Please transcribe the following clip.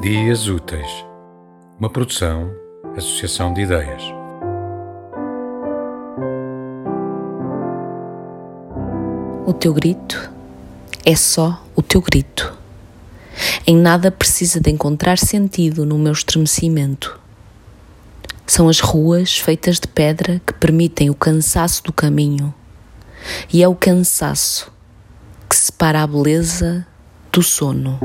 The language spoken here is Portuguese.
Dias Úteis, uma produção, associação de ideias. O teu grito é só o teu grito. Em nada precisa de encontrar sentido no meu estremecimento. São as ruas feitas de pedra que permitem o cansaço do caminho. E é o cansaço que separa a beleza do sono.